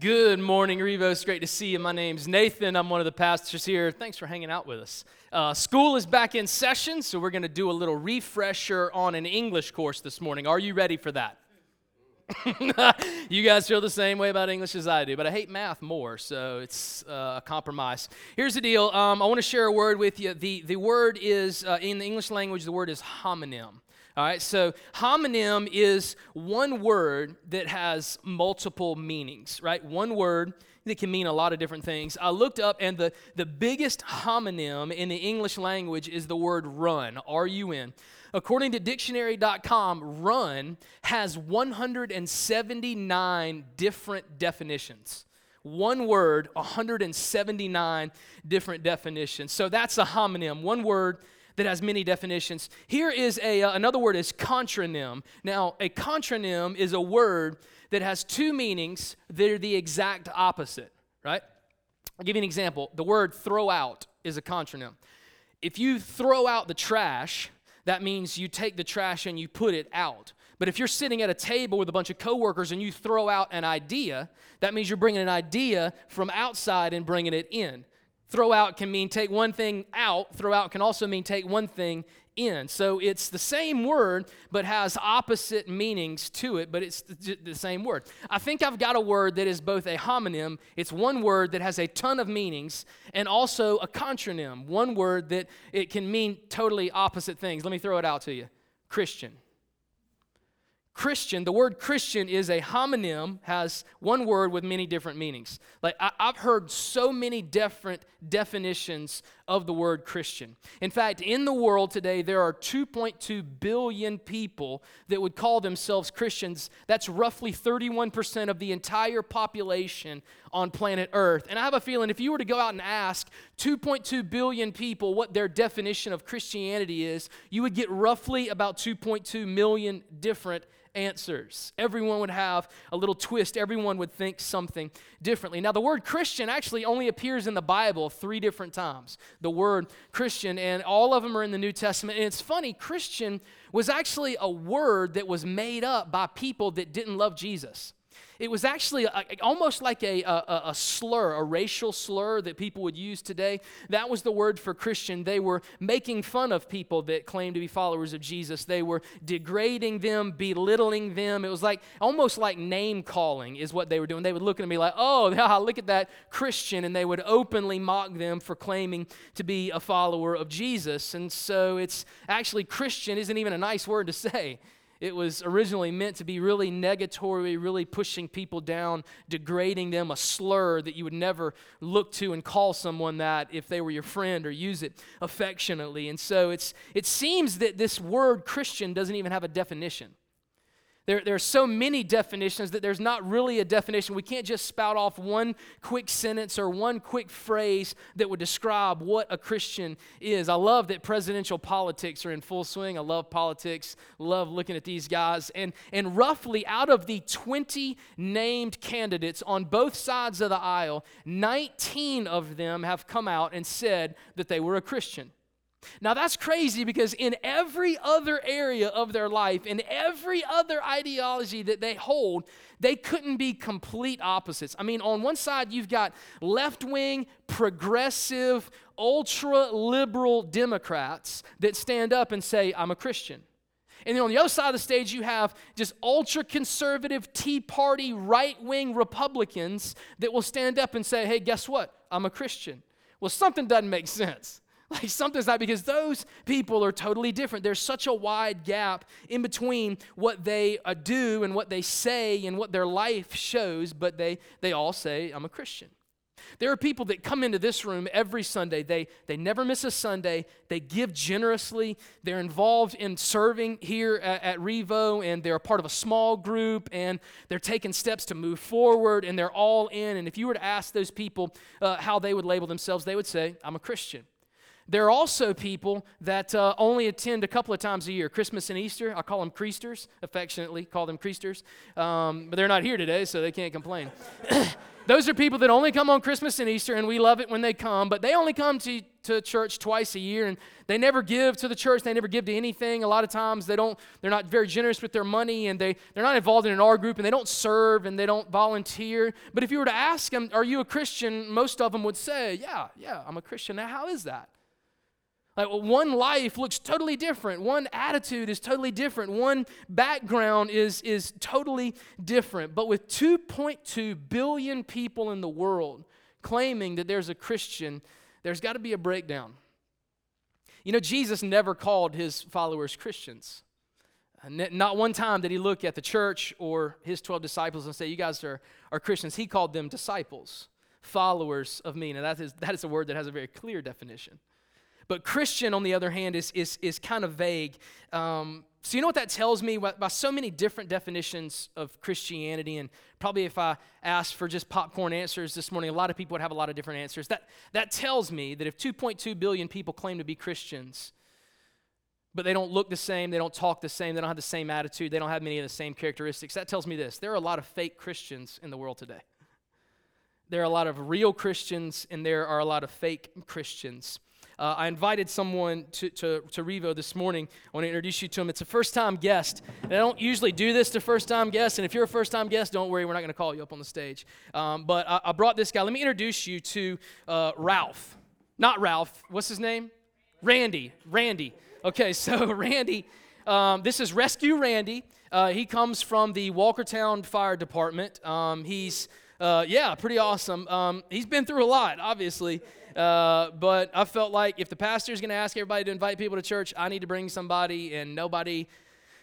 Good morning, Revo. Great to see you. My name's Nathan. I'm one of the pastors here. Thanks for hanging out with us. Uh, school is back in session, so we're going to do a little refresher on an English course this morning. Are you ready for that? you guys feel the same way about English as I do, but I hate math more, so it's uh, a compromise. Here's the deal um, I want to share a word with you. The, the word is, uh, in the English language, the word is homonym. All right, so homonym is one word that has multiple meanings, right? One word that can mean a lot of different things. I looked up, and the, the biggest homonym in the English language is the word run, R U N. According to dictionary.com, run has 179 different definitions. One word, 179 different definitions. So that's a homonym, one word that has many definitions. Here is a, uh, another word is contronym. Now, a contronym is a word that has two meanings that are the exact opposite, right? I'll give you an example. The word throw out is a contronym. If you throw out the trash, that means you take the trash and you put it out. But if you're sitting at a table with a bunch of coworkers and you throw out an idea, that means you're bringing an idea from outside and bringing it in. Throw out can mean take one thing out, throw out can also mean take one thing in. So it's the same word, but has opposite meanings to it, but it's the same word. I think I've got a word that is both a homonym, it's one word that has a ton of meanings, and also a contronym, one word that it can mean totally opposite things. Let me throw it out to you Christian. Christian, the word Christian is a homonym, has one word with many different meanings. Like I, have heard so many different definitions of the word Christian. In fact, in the world today, there are 2.2 billion people that would call themselves Christians. That's roughly 31% of the entire population on planet Earth. And I have a feeling if you were to go out and ask 2.2 billion people what their definition of Christianity is, you would get roughly about 2.2 million different answers. Everyone would have a little twist, everyone would think something differently. Now, the word Christian actually only appears in the Bible three different times. The word Christian, and all of them are in the New Testament. And it's funny, Christian was actually a word that was made up by people that didn't love Jesus. It was actually a, almost like a, a, a, slur, a racial slur that people would use today. That was the word for Christian. They were making fun of people that claimed to be followers of Jesus. They were degrading them, belittling them. It was like almost like name calling, is what they were doing. They would look at me like, oh, look at that Christian. And they would openly mock them for claiming to be a follower of Jesus. And so it's actually Christian isn't even a nice word to say. It was originally meant to be really negatory, really pushing people down, degrading them, a slur that you would never look to and call someone that if they were your friend or use it affectionately. And so it's, it seems that this word Christian doesn't even have a definition. There, there are so many definitions that there's not really a definition. We can't just spout off one quick sentence or one quick phrase that would describe what a Christian is. I love that presidential politics are in full swing. I love politics, love looking at these guys. And, and roughly out of the 20 named candidates on both sides of the aisle, 19 of them have come out and said that they were a Christian. Now that's crazy because in every other area of their life, in every other ideology that they hold, they couldn't be complete opposites. I mean, on one side, you've got left wing, progressive, ultra liberal Democrats that stand up and say, I'm a Christian. And then on the other side of the stage, you have just ultra conservative, Tea Party, right wing Republicans that will stand up and say, hey, guess what? I'm a Christian. Well, something doesn't make sense. Like something's not because those people are totally different. There's such a wide gap in between what they uh, do and what they say and what their life shows, but they, they all say, I'm a Christian. There are people that come into this room every Sunday. They, they never miss a Sunday. They give generously. They're involved in serving here at, at, Revo, and they're a part of a small group, and they're taking steps to move forward, and they're all in. And if you were to ask those people uh, how they would label themselves, they would say, I'm a Christian. There are also people that uh, only attend a couple of times a year, Christmas and Easter. I call them creasters, affectionately call them creasters. Um, but they're not here today, so they can't complain. Those are people that only come on Christmas and Easter, and we love it when they come, but they only come to, to church twice a year, and they never give to the church. They never give to anything. A lot of times they don't, they're not very generous with their money, and they, they're not involved in an R group, and they don't serve, and they don't volunteer. But if you were to ask them, Are you a Christian? most of them would say, Yeah, yeah, I'm a Christian. Now, how is that? Like one life looks totally different. One attitude is totally different. One background is, is totally different. But with 2.2 billion people in the world claiming that there's a Christian, there's got to be a breakdown. You know, Jesus never called his followers Christians. Not one time did he look at the church or his 12 disciples and say, You guys are, are Christians. He called them disciples, followers of me. Now, that is, that is a word that has a very clear definition. But Christian, on the other hand, is, is, is kind of vague. Um, so, you know what that tells me? By so many different definitions of Christianity, and probably if I asked for just popcorn answers this morning, a lot of people would have a lot of different answers. That, that tells me that if 2.2 billion people claim to be Christians, but they don't look the same, they don't talk the same, they don't have the same attitude, they don't have many of the same characteristics, that tells me this there are a lot of fake Christians in the world today. There are a lot of real Christians, and there are a lot of fake Christians. Uh, I invited someone to, to, to Revo this morning. I want to introduce you to him. It's a first time guest. And I don't usually do this to first time guests. And if you're a first time guest, don't worry, we're not going to call you up on the stage. Um, but I, I, brought this guy. Let me introduce you to uh, Ralph. Not Ralph. What's his name? Randy. Randy. Okay, so Randy. Um, this is Rescue Randy. Uh, he comes from the Walkertown Fire Department. Um, he's, uh, yeah, pretty awesome. Um, he's been through a lot, obviously. Uh, but I felt like if the pastor is going to ask everybody to invite people to church, I need to bring somebody, and nobody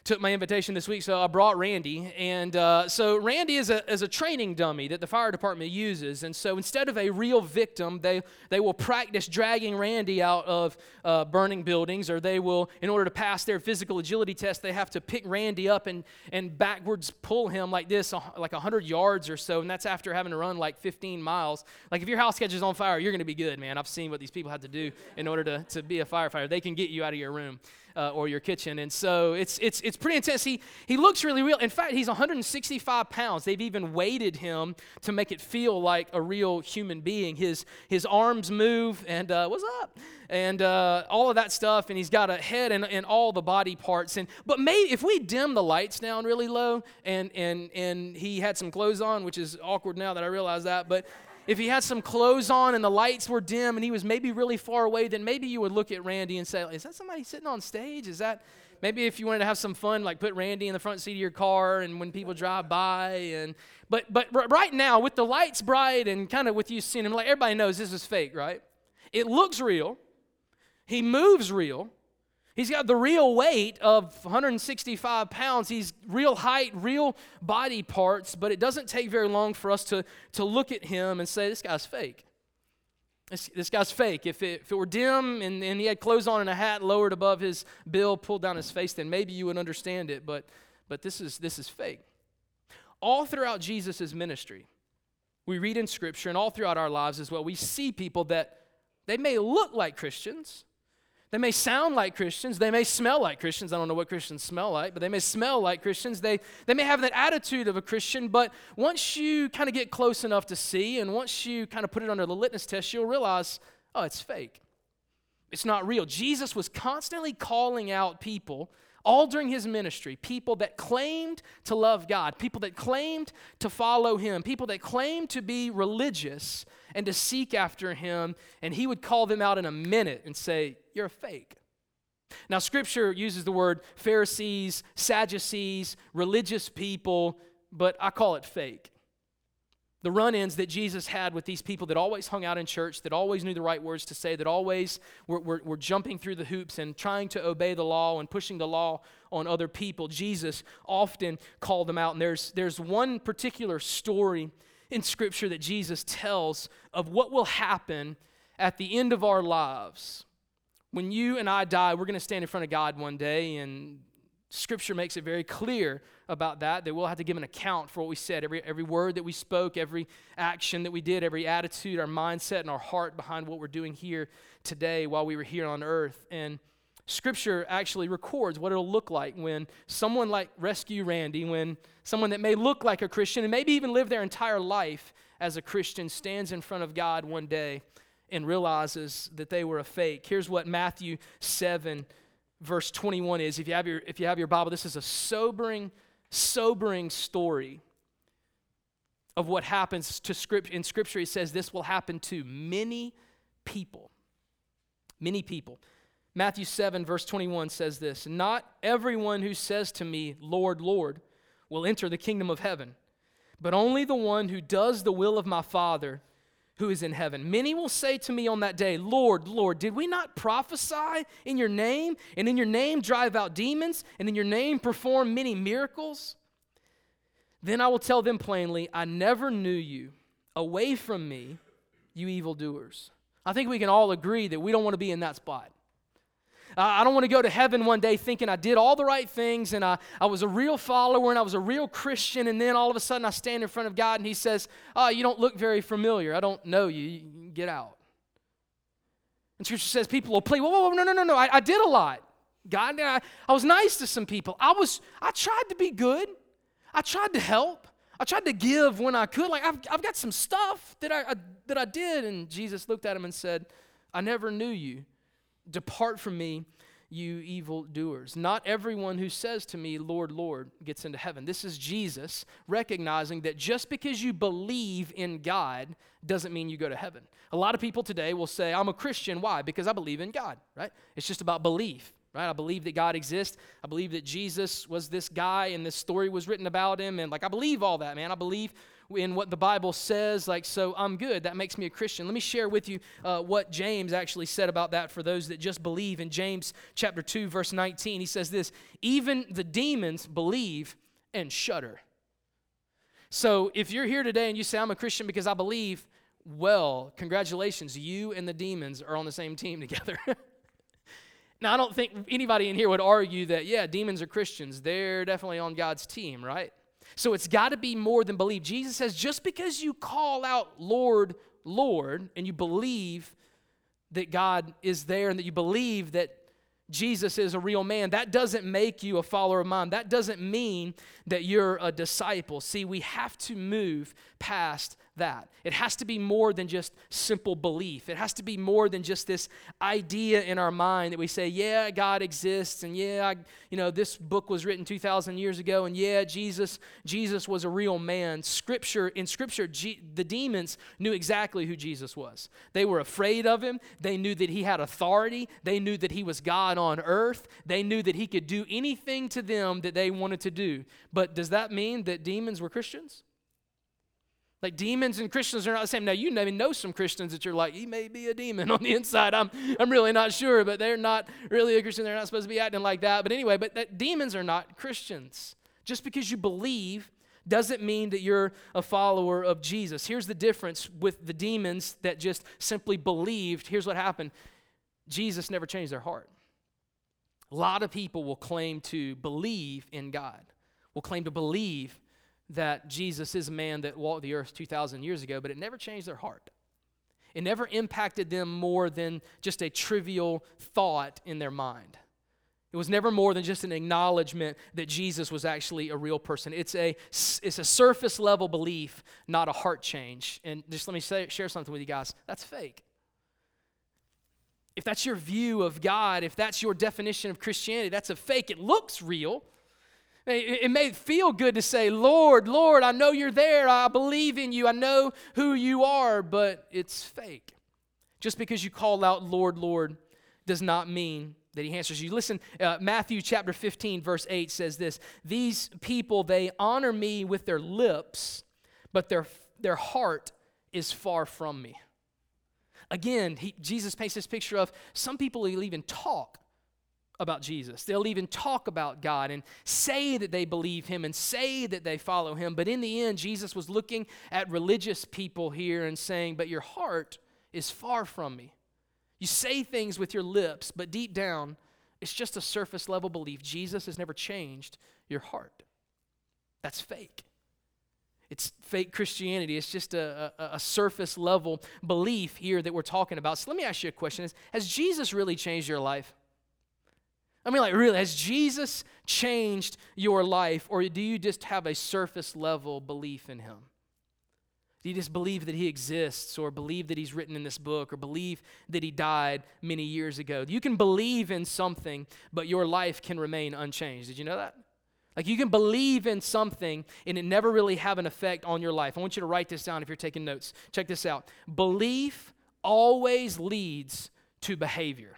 took my invitation this week, so I brought Randy. And uh, so Randy is a, is a training dummy that the fire department uses. And so instead of a real victim, they, they will practice dragging Randy out of uh, burning buildings, or they will, in order to pass their physical agility test, they have to pick Randy up and, and backwards pull him like this, like 100 yards or so. And that's after having to run like 15 miles. Like if your house catches on fire, you're going to be good, man. I've seen what these people have to do in order to, to be a firefighter. They can get you out of your room uh, or your kitchen. And so it's, it's, it's pretty intense. He, he looks really real. In fact, he's 165 pounds. They've even weighted him to make it feel like a real human being. His, his arms move, and uh, what's up? And uh, all of that stuff, and he's got a head and, and all the body parts. And but maybe if we dim the lights down really low, and and and he had some clothes on, which is awkward now that I realize that, but if he had some clothes on and the lights were dim and he was maybe really far away, then maybe you would look at Randy and say, Is that somebody sitting on stage? Is that maybe if you wanted to have some fun, like put Randy in the front seat of your car and when people drive by and but but right now with the lights bright and kind of with you seeing him, like everybody knows this is fake, right? It looks real. He moves real. He's got the real weight of 165 pounds. He's real height, real body parts, but it doesn't take very long for us to, to look at him and say, this guy's fake. This, this guy's fake. If it, if it were dim and, and he had clothes on and a hat lowered above his bill, pulled down his face, then maybe you would understand it, but, but this, is, this is fake. All throughout Jesus' ministry, we read in Scripture, and all throughout our lives as well, we see people that they may look like Christians, they may sound like Christians. They may smell like Christians. I don't know what Christians smell like, but they may smell like Christians. They, they may have that attitude of a Christian, but once you kind of get close enough to see, and once you kind of put it under the litmus test, you'll realize, oh, it's fake. It's not real. Jesus was constantly calling out people all during his ministry, people that claimed to love God, people that claimed to follow him, people that claimed to be religious and to seek after him, and he would call them out in a minute and say, You're a fake. Now, scripture uses the word Pharisees, Sadducees, religious people, but I call it fake the run ins that Jesus had with these people that always hung out in church, that always knew the right words to say, that always were, were, were, jumping through the hoops and trying to obey the law and pushing the law on other people. Jesus often called them out. And there's, there's one particular story in Scripture that Jesus tells of what will happen at the end of our lives. When you and I die, we're going to stand in front of God one day, and Scripture makes it very clear about that, that we'll have to give an account for what we said, every, every word that we spoke, every action that we did, every attitude, our mindset, and our heart behind what we're doing here today while we were here on earth. And Scripture actually records what it'll look like when someone like Rescue Randy, when someone that may look like a Christian and maybe even live their entire life as a Christian, stands in front of God one day and realizes that they were a fake. Here's what Matthew 7 verse 21 is. If you have your, if you have your Bible, this is a sobering, sobering story of what happens to script in scripture it says this will happen to many people many people matthew 7 verse 21 says this not everyone who says to me lord lord will enter the kingdom of heaven but only the one who does the will of my father who is in heaven. Many will say to me on that day, Lord, Lord, did we not prophesy in your name, and in your name drive out demons, and in your name perform many miracles? Then I will tell them plainly, I never knew you. Away from me, you evildoers. I think we can all agree that we don't want to be in that spot. Uh, I don't want to go to heaven one day thinking I did all the right things and I, I was a real follower and I was a real Christian, and then all of a sudden I stand in front of God and He says, Oh, you don't look very familiar. I don't know you. get out. And Scripture says people will plead, Whoa, whoa, whoa no, no, no, no. I, I did a lot. God, I, I was nice to some people. I was, I tried to be good. I tried to help. I tried to give when I could. Like I've, I've got some stuff that I, I that I did. And Jesus looked at him and said, I never knew you. Depart from me, you evil doers. Not everyone who says to me, Lord, Lord, gets into heaven. This is Jesus recognizing that just because you believe in God doesn't mean you go to heaven. A lot of people today will say, I'm a Christian. Why? Because I believe in God, right? It's just about belief right? I believe that God exists. I believe that Jesus was this guy and this story was written about him. And like, I believe all that, man. I believe in what the Bible says, like, so I'm good. That makes me a Christian. Let me share with you uh, what James actually said about that for those that just believe. In James chapter 2, verse 19, he says this Even the demons believe and shudder. So if you're here today and you say, I'm a Christian because I believe, well, congratulations. You and the demons are on the same team together. now, I don't think anybody in here would argue that, yeah, demons are Christians. They're definitely on God's team, right? So it's got to be more than believe. Jesus says, just because you call out, Lord, Lord, and you believe that God is there and that you believe that Jesus is a real man, that doesn't make you a follower of mine. That doesn't mean that you're a disciple. See, we have to move past that. It has to be more than just simple belief. It has to be more than just this idea in our mind that we say, yeah, God exists and yeah, I, you know, this book was written 2000 years ago and yeah, Jesus Jesus was a real man. Scripture in scripture G, the demons knew exactly who Jesus was. They were afraid of him. They knew that he had authority. They knew that he was God on earth. They knew that he could do anything to them that they wanted to do. But does that mean that demons were Christians? Like demons and Christians are not the same. Now you know some Christians that you're like, he may be a demon on the inside. I'm I'm really not sure, but they're not really a Christian. They're not supposed to be acting like that. But anyway, but that, demons are not Christians. Just because you believe doesn't mean that you're a follower of Jesus. Here's the difference with the demons that just simply believed. Here's what happened. Jesus never changed their heart. A lot of people will claim to believe in God, will claim to believe that Jesus is a man that walked the earth 2,000 years ago, but it never changed their heart. It never impacted them more than just a trivial thought in their mind. It was never more than just an acknowledgement that Jesus was actually a real person. It's a, it's a surface level belief, not a heart change. And just let me say, share something with you guys that's fake. If that's your view of God, if that's your definition of Christianity, that's a fake. It looks real, it may feel good to say, Lord, Lord, I know you're there. I believe in you. I know who you are, but it's fake. Just because you call out, Lord, Lord, does not mean that he answers you. Listen, uh, Matthew chapter 15, verse 8 says this These people, they honor me with their lips, but their, their heart is far from me. Again, he, Jesus paints this picture of some people will even talk about Jesus. They'll even talk about God and say that they believe Him and say that they follow Him. But in the end, Jesus was looking at religious people here and saying, But your heart is far from me. You say things with your lips, but deep down, it's just a surface level belief. Jesus has never changed your heart. That's fake. It's fake Christianity. It's just a, a, a, surface level belief here that we're talking about. So let me ask you a question Has Jesus really changed your life? I mean, like, really, has Jesus changed your life, or do you just have a surface level belief in him? Do you just believe that he exists, or believe that he's written in this book, or believe that he died many years ago? You can believe in something, but your life can remain unchanged. Did you know that? Like you can believe in something and it never really have an effect on your life. I want you to write this down if you're taking notes. Check this out. Belief always leads to behavior.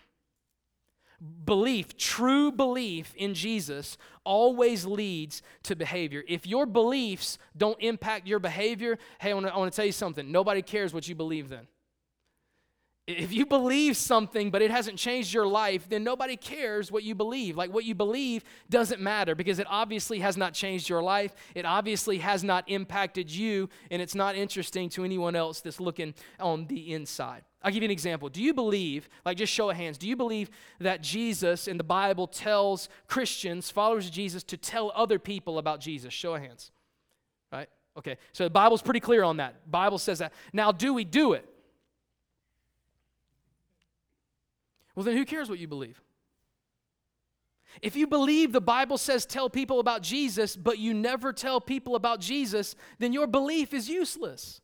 Belief, true belief in Jesus, always leads to behavior. If your beliefs don't impact your behavior, hey, I want to tell you something. Nobody cares what you believe then. If you believe something but it hasn't changed your life, then nobody cares what you believe. Like what you believe doesn't matter because it obviously has not changed your life. It obviously has not impacted you, and it's not interesting to anyone else that's looking on the inside. I'll give you an example. Do you believe, like just show of hands, do you believe that Jesus in the Bible tells Christians, followers of Jesus, to tell other people about Jesus? Show of hands. Right? Okay. So the Bible's pretty clear on that. Bible says that. Now, do we do it? Well, then who cares what you believe? If you believe the Bible says tell people about Jesus, but you never tell people about Jesus, then your belief is useless.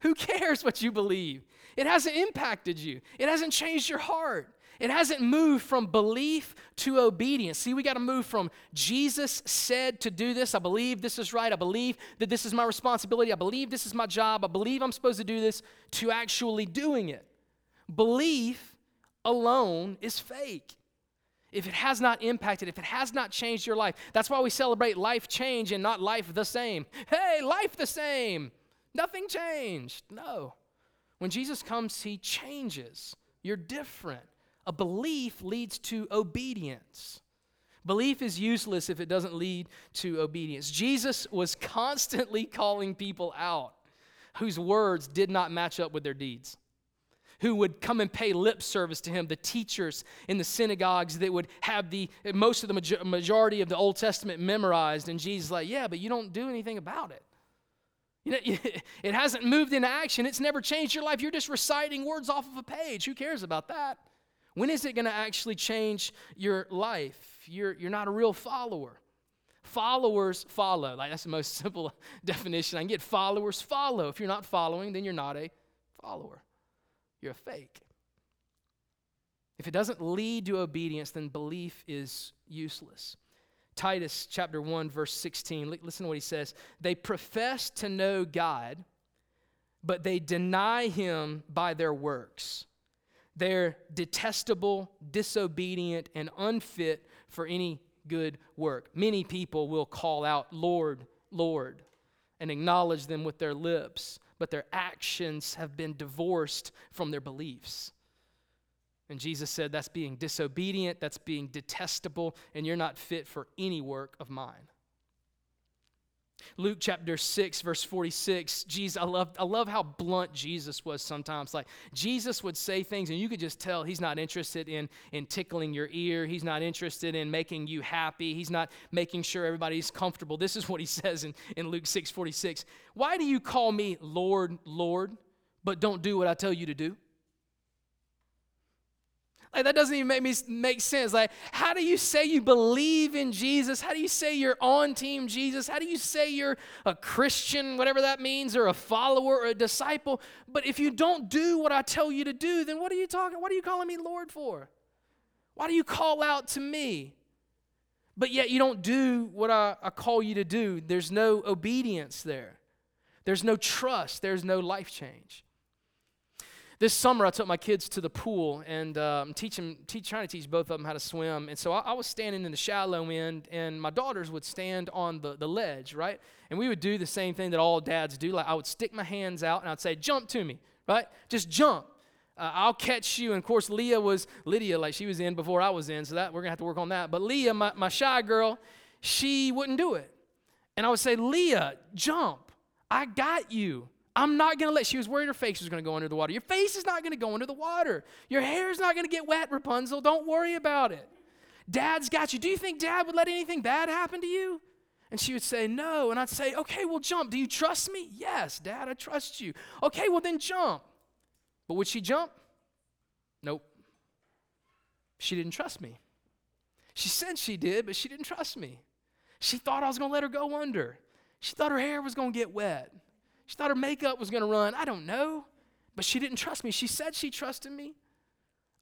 Who cares what you believe? It hasn't impacted you, it hasn't changed your heart. It hasn't moved from belief to obedience. See, we got to move from Jesus said to do this. I believe this is right. I believe that this is my responsibility. I believe this is my job. I believe I'm supposed to do this to actually doing it. Belief alone is fake. If it has not impacted, if it has not changed your life, that's why we celebrate life change and not life the same. Hey, life the same. Nothing changed. No. When Jesus comes, he changes. You're different. A belief leads to obedience. Belief is useless if it doesn't lead to obedience. Jesus was constantly calling people out whose words did not match up with their deeds who would come and pay lip service to him, the teachers in the synagogues that would have the most of the majority of the Old Testament memorized. And Jesus like, yeah, but you don't do anything about it. You know, it hasn't moved into action. It's never changed your life. You're just reciting words off of a page. Who cares about that? When is it going to actually change your life? You're, you're not a real follower. Followers follow. Like that's the most simple definition I can get. Followers follow. If you're not following, then you're not a follower you're a fake. If it doesn't lead to obedience, then belief is useless. Titus chapter 1 verse 16 listen to what he says they profess to know God but they deny him by their works they're detestable disobedient and unfit for any good work many people will call out lord lord and acknowledge them with their lips but their actions have been divorced from their beliefs. And Jesus said, That's being disobedient, that's being detestable, and you're not fit for any work of mine. Luke chapter 6, verse 46, Jesus, I love, I love how blunt Jesus was sometimes. Like, Jesus would say things, and you could just tell he's not interested in, in tickling your ear. He's not interested in making you happy. He's not making sure everybody's comfortable. This is what he says in, in Luke 6, 46. Why do you call me Lord, Lord, but don't do what I tell you to do? Like that doesn't even make me make sense. Like, how do you say you believe in Jesus? How do you say you're on team Jesus? How do you say you're a Christian, whatever that means, or a follower or a disciple? But if you don't do what I tell you to do, then what are you talking? What are you calling me Lord for? Why do you call out to me? But yet you don't do what I, I call you to do. There's no obedience there. There's no trust. There's no life change. This summer, I took my kids to the pool and um, teaching, teach, trying to teach both of them how to swim. And so I, I, was standing in the shallow end, and my daughters would stand on the, the ledge, right? And we would do the same thing that all dads do. Like I would stick my hands out and I'd say, "Jump to me," right? Just jump. Uh, I'll catch you. And of course, Leah was, Lydia, like she was in before I was in, so that we're to have to work on that. But Leah, my, my shy girl, she wouldn't do it. And I would say, Leah, jump. I got you. I'm not going to let, she was worried her face was going to go under the water. Your face is not going to go under the water. Your hair is not going to get wet, Rapunzel. Don't worry about it. Dad's got you. Do you think dad would let anything bad happen to you? And she would say, No. And I'd say, Okay, well, jump. Do you trust me? Yes, dad, I trust you. Okay, well, then jump. But would she jump? Nope. She didn't trust me. She said she did, but she didn't trust me. She thought I was going to let her go under. She thought her hair was going to get wet. She thought her makeup was going to run. I don't know. But she didn't trust me. She said she trusted me.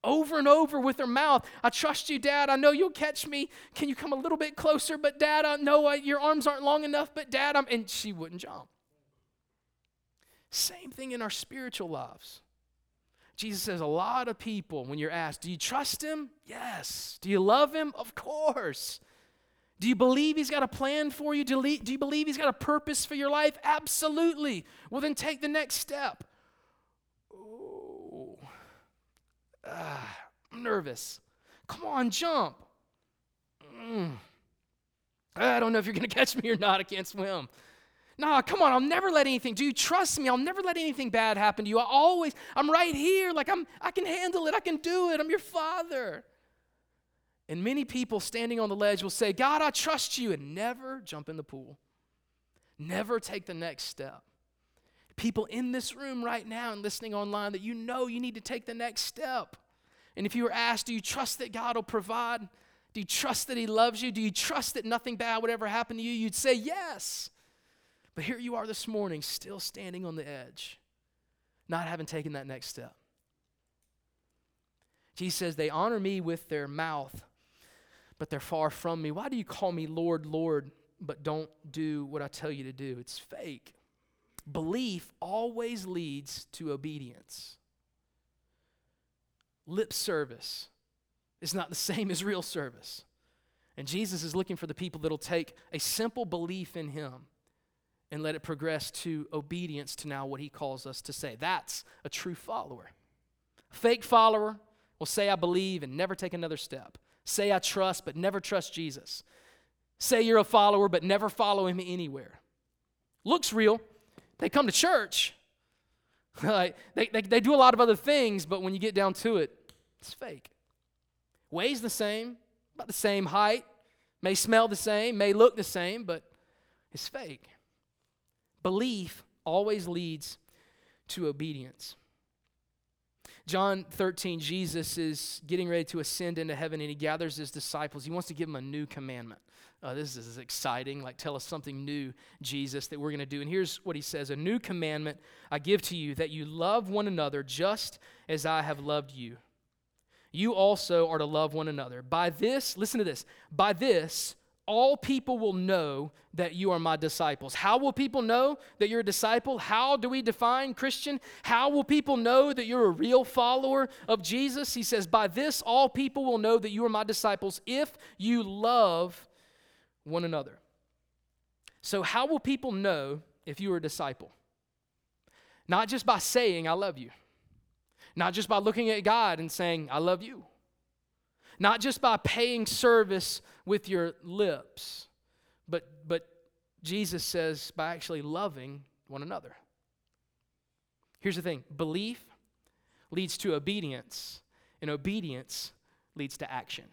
Over and over with her mouth, I trust you, Dad. I know you'll catch me. Can you come a little bit closer? But, Dad, I know I, your arms aren't long enough. But, Dad, I'm. And she wouldn't jump. Same thing in our spiritual lives. Jesus says a lot of people, when you're asked, do you trust him? Yes. Do you love him? Of course. Do you believe he's got a plan for you? Do you believe he's got a purpose for your life? Absolutely. Well, then take the next step. Oh, ah, I'm nervous. Come on, jump. Mm. I don't know if you're going to catch me or not. I can't swim. Nah, come on, I'll never let anything. Do you trust me? I'll never let anything bad happen to you. I always, I'm right here. Like I'm, I can handle it. I can do it. I'm your father. And many people standing on the ledge will say, God, I trust you, and never jump in the pool. Never take the next step. People in this room right now and listening online that you know you need to take the next step. And if you were asked, do you trust that God will provide? Do you trust that He loves you? Do you trust that nothing bad would ever happen to you? You'd say yes. But here you are this morning, still standing on the edge, not having taken that next step. Jesus says, They honor me with their mouth, but they're far from me. Why do you call me Lord, Lord, but don't do what I tell you to do? It's fake. Belief always leads to obedience. Lip service is not the same as real service. And Jesus is looking for the people that'll take a simple belief in Him and let it progress to obedience to now what he calls us to say. That's a true follower. Fake follower will say, I believe and never take another step. Say, I trust, but never trust Jesus. Say you're a follower, but never follow him anywhere. Looks real. They come to church. they, they, they do a lot of other things, but when you get down to it, it's fake. Weighs the same, about the same height, may smell the same, may look the same, but it's fake. Belief always leads to obedience. John 13, Jesus is getting ready to ascend into heaven and he gathers his disciples. He wants to give them a new commandment. Uh, this is exciting. Like, tell us something new, Jesus, that we're going to do. And here's what he says A new commandment I give to you that you love one another just as I have loved you. You also are to love one another. By this, listen to this, by this, all people will know that you are my disciples. How will people know that you're a disciple? How do we define Christian? How will people know that you're a real follower of Jesus? He says, By this, all people will know that you are my disciples if you love one another. So, how will people know if you are a disciple? Not just by saying, I love you, not just by looking at God and saying, I love you not just by paying service with your lips, but, but Jesus says by actually loving one another. Here's the thing belief leads to obedience, and obedience leads to action.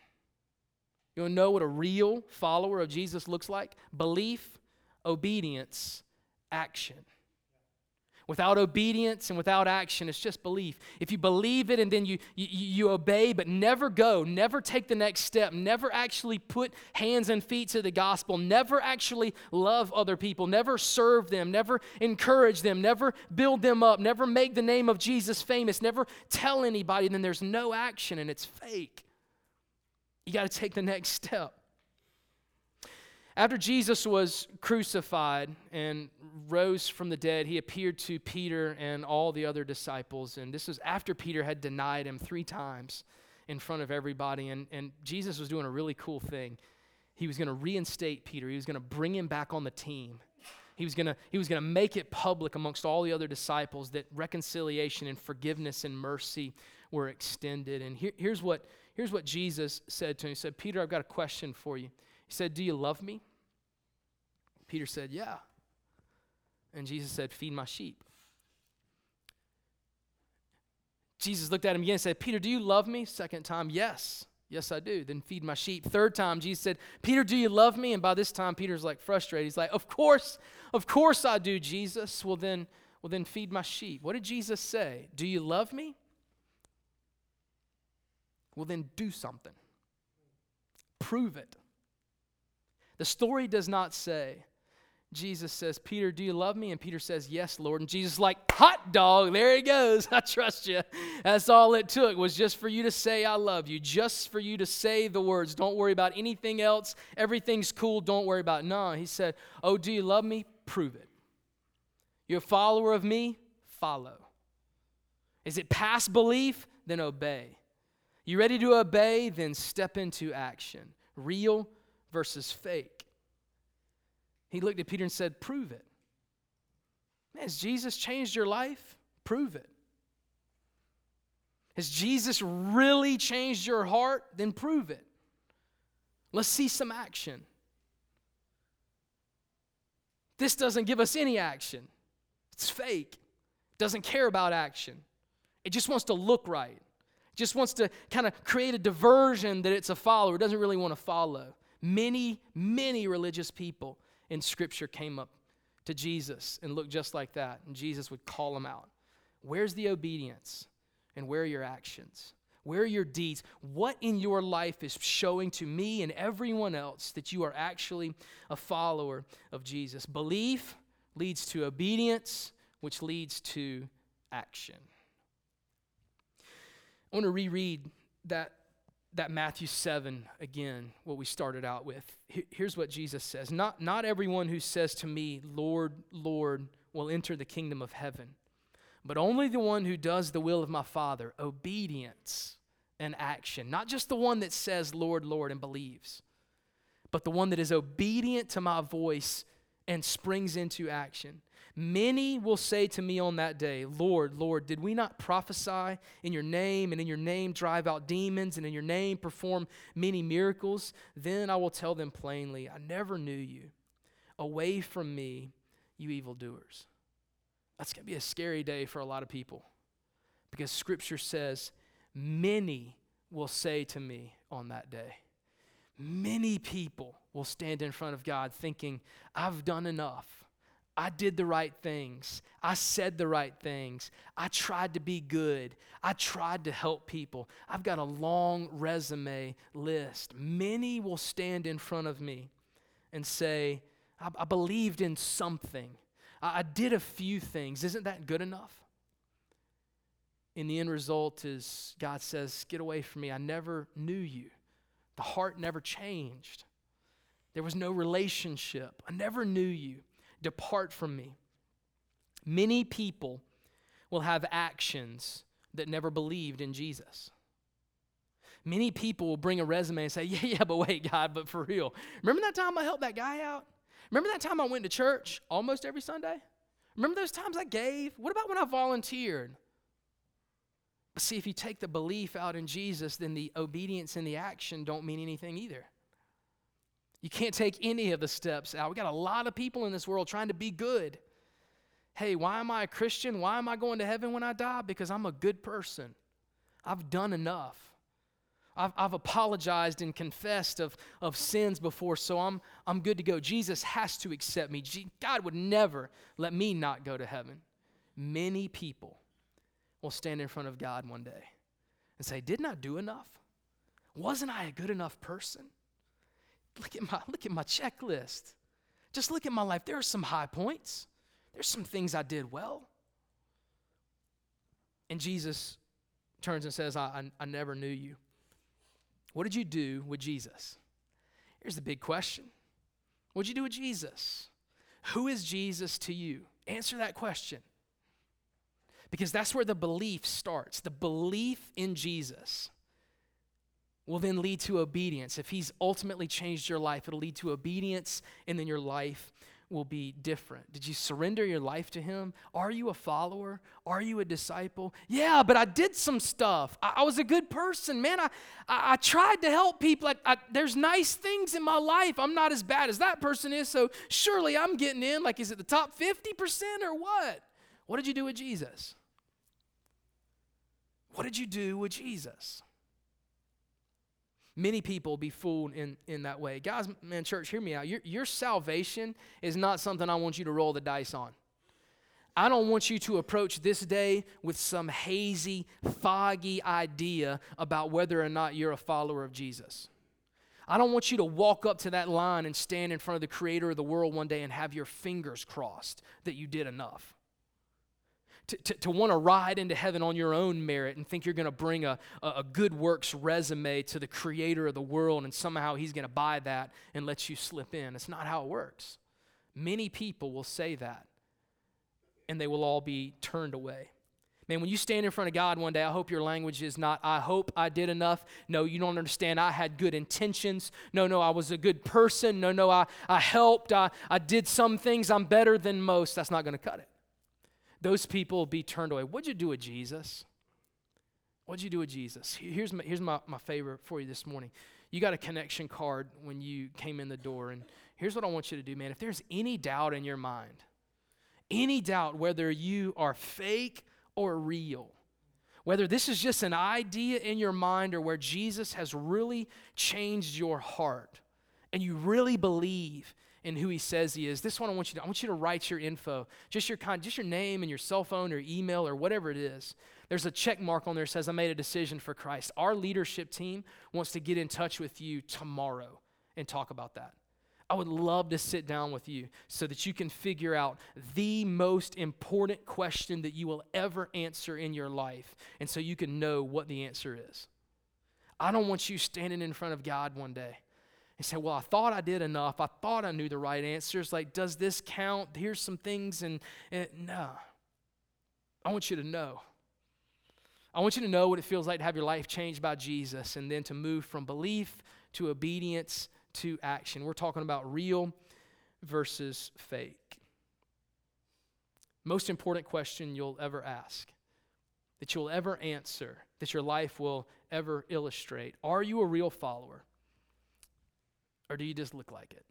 You want to know what a real follower of Jesus looks like? Belief, obedience, action. Without obedience and without action, it's just belief. If you believe it and then you, you, you, obey, but never go, never take the next step, never actually put hands and feet to the gospel, never actually love other people, never serve them, never encourage them, never build them up, never make the name of Jesus famous, never tell anybody, then there's no action and it's fake. You got to take the next step. After Jesus was crucified and rose from the dead, he appeared to Peter and all the other disciples. And this was after Peter had denied him three times in front of everybody. And, and Jesus was doing a really cool thing. He was going to reinstate Peter, he was going to bring him back on the team. He was going to he was to make it public amongst all the other disciples that reconciliation and forgiveness and mercy were extended. And here, here's what here's what Jesus said to him. He said, "Peter, I've got a question for you." He said, "Do you love me?" Peter said, "Yeah." And Jesus said, "Feed my sheep." Jesus looked at him again and said, Peter, do you love me? Second time, yes. Yes, I do. Then feed my sheep. Third time, Jesus said, Peter, do you love me? And by this time, Peter's like frustrated. He's like, Of course, of course I do, Jesus. Well then, well then feed my sheep. What did Jesus say? Do you love me? Well then do something. Prove it. The story does not say, Jesus says, Peter, do you love me? And Peter says, Yes, Lord. And Jesus like, hot dog, there he goes. I trust you. That's all it took was just for you to say, I love you, just for you to say the words. Don't worry about anything else. Everything's cool. Don't worry about it. No, he said, Oh, do you love me? Prove it. You're a follower of me? Follow. Is it past belief? Then obey. You ready to obey? Then step into action. Real versus fake. He looked at Peter and said, Prove it. Has Jesus changed your life? Prove it. Has Jesus really changed your heart? Then prove it. Let's see some action. This doesn't give us any action. It's fake. Doesn't care about action. It just wants to look right. It just wants to kind of create a diversion that it's a follower. It doesn't really want to follow. Many, many religious people in Scripture came up to Jesus and looked just like that, and Jesus would call them out. Where's the obedience? And where are your actions? Where are your deeds? What in your life is showing to me and everyone else that you are actually a follower of Jesus? Belief leads to obedience, which leads to action. I want to reread that that Matthew 7 again, what we started out with. Here's what Jesus says Not, not everyone who says to me, Lord, Lord, will enter the kingdom of heaven, but only the one who does the will of my Father, obedience and action. Not just the one that says, Lord, Lord, and believes, but the one that is obedient to my voice and springs into action. Many will say to me on that day, Lord, Lord, did we not prophesy in your name, and in your name drive out demons, and in your name perform many miracles? Then I will tell them plainly, I never knew you. Away from me, you evildoers. That's going to be a scary day for a lot of people because Scripture says, Many will say to me on that day. Many people will stand in front of God thinking, I've done enough. I did the right things. I said the right things. I tried to be good. I tried to help people. I've got a long resume list. Many will stand in front of me and say, I, I believed in something. I, I did a few things. Isn't that good enough? And the end result is God says, Get away from me. I never knew you. The heart never changed. There was no relationship. I never knew you. Depart from me. Many people will have actions that never believed in Jesus. Many people will bring a resume and say, Yeah, yeah, but wait, God, but for real. Remember that time I helped that guy out? Remember that time I went to church almost every Sunday? Remember those times I gave? What about when I volunteered? But see, if you take the belief out in Jesus, then the obedience and the action don't mean anything either. You can't take any of the steps out. We got a lot of people in this world trying to be good. Hey, why am I a Christian? Why am I going to heaven when I die? Because I'm a good person. I've done enough. I've, I've apologized and confessed of, of sins before, so I'm, I'm good to go. Jesus has to accept me. God would never let me not go to heaven. Many people will stand in front of God one day and say, Didn't I do enough? Wasn't I a good enough person? Look at my look at my checklist. Just look at my life. There are some high points. There's some things I did well. And Jesus turns and says, I, I, I never knew you. What did you do with Jesus? Here's the big question What did you do with Jesus? Who is Jesus to you? Answer that question. Because that's where the belief starts the belief in Jesus will then lead to obedience. If He's ultimately changed your life, it'll lead to obedience, and then your life will be different. Did you surrender your life to Him? Are you a follower? Are you a disciple? Yeah, but I did some stuff. I, I was a good person, man. I, I, I tried to help people. I, there's nice things in my life. I'm not as bad as that person is, so surely I'm getting in. Like, is it the top 50% or what? What did you do with Jesus? What did you do with Jesus? Many people be fooled in, in that way. Guys, man, church, hear me out. Your, your salvation is not something I want you to roll the dice on. I don't want you to approach this day with some hazy, foggy idea about whether or not you're a follower of Jesus. I don't want you to walk up to that line and stand in front of the creator of the world one day and have your fingers crossed that you did enough to, to, to want to ride into heaven on your own merit and think you're going to bring a, a good works resume to the creator of the world and somehow he's going to buy that and let you slip in. It's not how it works. Many people will say that and they will all be turned away. Man, when you stand in front of God one day, I hope your language is not, I hope I did enough. No, you don't understand. I had good intentions. No, no, I was a good person. No, no, I, I helped. I, I did some things. I'm better than most. That's not going to cut it those people be turned away. What'd you do with Jesus? What'd you do with Jesus? Here's my, here's my, my favorite for you this morning. You got a connection card when you came in the door. And here's what I want you to do, man. If there's any doubt in your mind, any doubt whether you are fake or real, whether this is just an idea in your mind or where Jesus has really changed your heart and you really believe in who he says he is. This one I want you to I want you to write your info, just your kind, just your name and your cell phone or email or whatever it is. There's a check mark on there that says I made a decision for Christ. Our leadership team wants to get in touch with you tomorrow and talk about that. I would love to sit down with you so that you can figure out the most important question that you will ever answer in your life and so you can know what the answer is. I don't want you standing in front of God one day and say, Well, I thought I did enough. I thought I knew the right answers. Like, does this count? Here's some things. And, and no. I want you to know. I want you to know what it feels like to have your life changed by Jesus and then to move from belief to obedience to action. We're talking about real versus fake. Most important question you'll ever ask, that you'll ever answer, that your life will ever illustrate. Are you a real follower? Or do you just look like it?